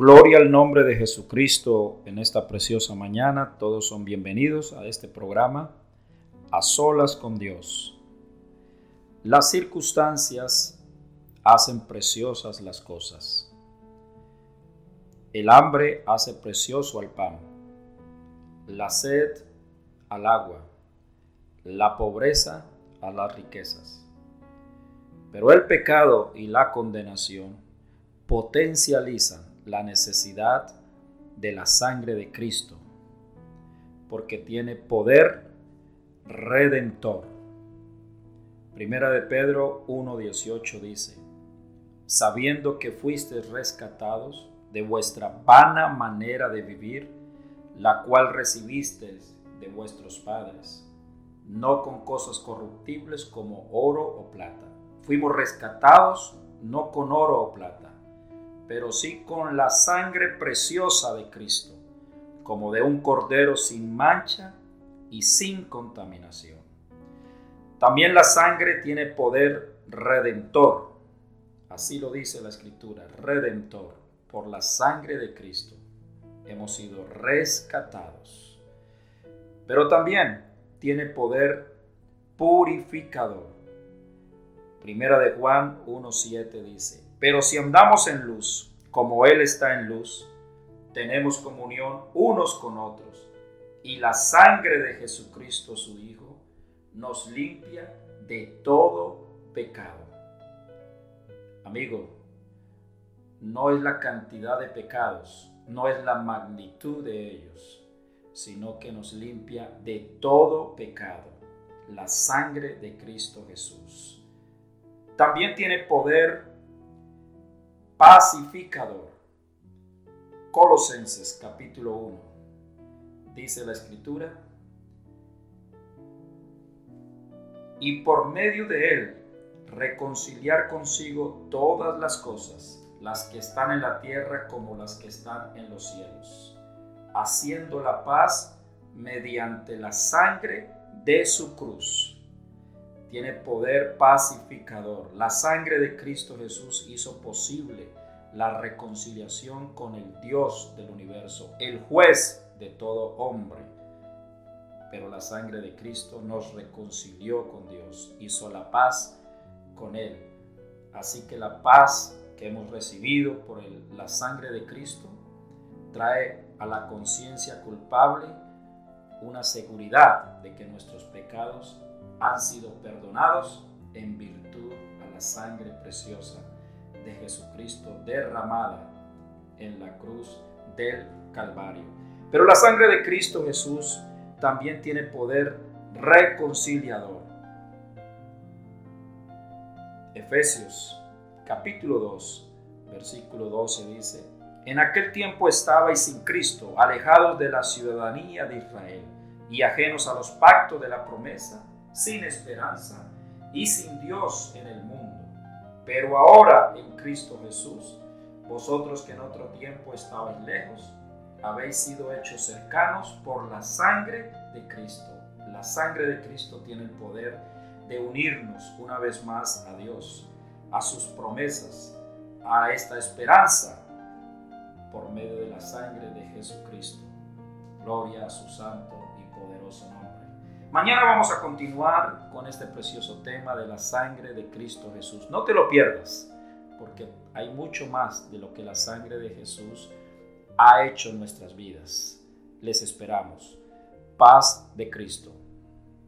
Gloria al nombre de Jesucristo en esta preciosa mañana. Todos son bienvenidos a este programa, A Solas con Dios. Las circunstancias hacen preciosas las cosas. El hambre hace precioso al pan, la sed al agua, la pobreza a las riquezas. Pero el pecado y la condenación potencializan la necesidad de la sangre de Cristo, porque tiene poder redentor. Primera de Pedro 1.18 dice, sabiendo que fuisteis rescatados de vuestra vana manera de vivir, la cual recibisteis de vuestros padres, no con cosas corruptibles como oro o plata. Fuimos rescatados no con oro o plata pero sí con la sangre preciosa de Cristo, como de un cordero sin mancha y sin contaminación. También la sangre tiene poder redentor, así lo dice la escritura, redentor, por la sangre de Cristo hemos sido rescatados. Pero también tiene poder purificador. Primera de Juan 1.7 dice, pero si andamos en luz, como Él está en luz, tenemos comunión unos con otros. Y la sangre de Jesucristo, su Hijo, nos limpia de todo pecado. Amigo, no es la cantidad de pecados, no es la magnitud de ellos, sino que nos limpia de todo pecado. La sangre de Cristo Jesús. También tiene poder pacificador. Colosenses capítulo 1. Dice la escritura. Y por medio de él reconciliar consigo todas las cosas, las que están en la tierra como las que están en los cielos, haciendo la paz mediante la sangre de su cruz. Tiene poder pacificador. La sangre de Cristo Jesús hizo posible la reconciliación con el Dios del universo, el juez de todo hombre. Pero la sangre de Cristo nos reconcilió con Dios, hizo la paz con Él. Así que la paz que hemos recibido por la sangre de Cristo trae a la conciencia culpable una seguridad de que nuestros pecados han sido perdonados en virtud a la sangre preciosa de Jesucristo derramada en la cruz del Calvario. Pero la sangre de Cristo Jesús también tiene poder reconciliador. Efesios capítulo 2, versículo 12 dice, en aquel tiempo estabais sin Cristo, alejados de la ciudadanía de Israel y ajenos a los pactos de la promesa, sin esperanza y sin Dios en el mundo. Pero ahora en Cristo Jesús, vosotros que en otro tiempo estabais lejos, habéis sido hechos cercanos por la sangre de Cristo. La sangre de Cristo tiene el poder de unirnos una vez más a Dios, a sus promesas, a esta esperanza por medio de la sangre de Jesucristo. Gloria a su santo y poderoso nombre. Mañana vamos a continuar con este precioso tema de la sangre de Cristo Jesús. No te lo pierdas, porque hay mucho más de lo que la sangre de Jesús ha hecho en nuestras vidas. Les esperamos. Paz de Cristo.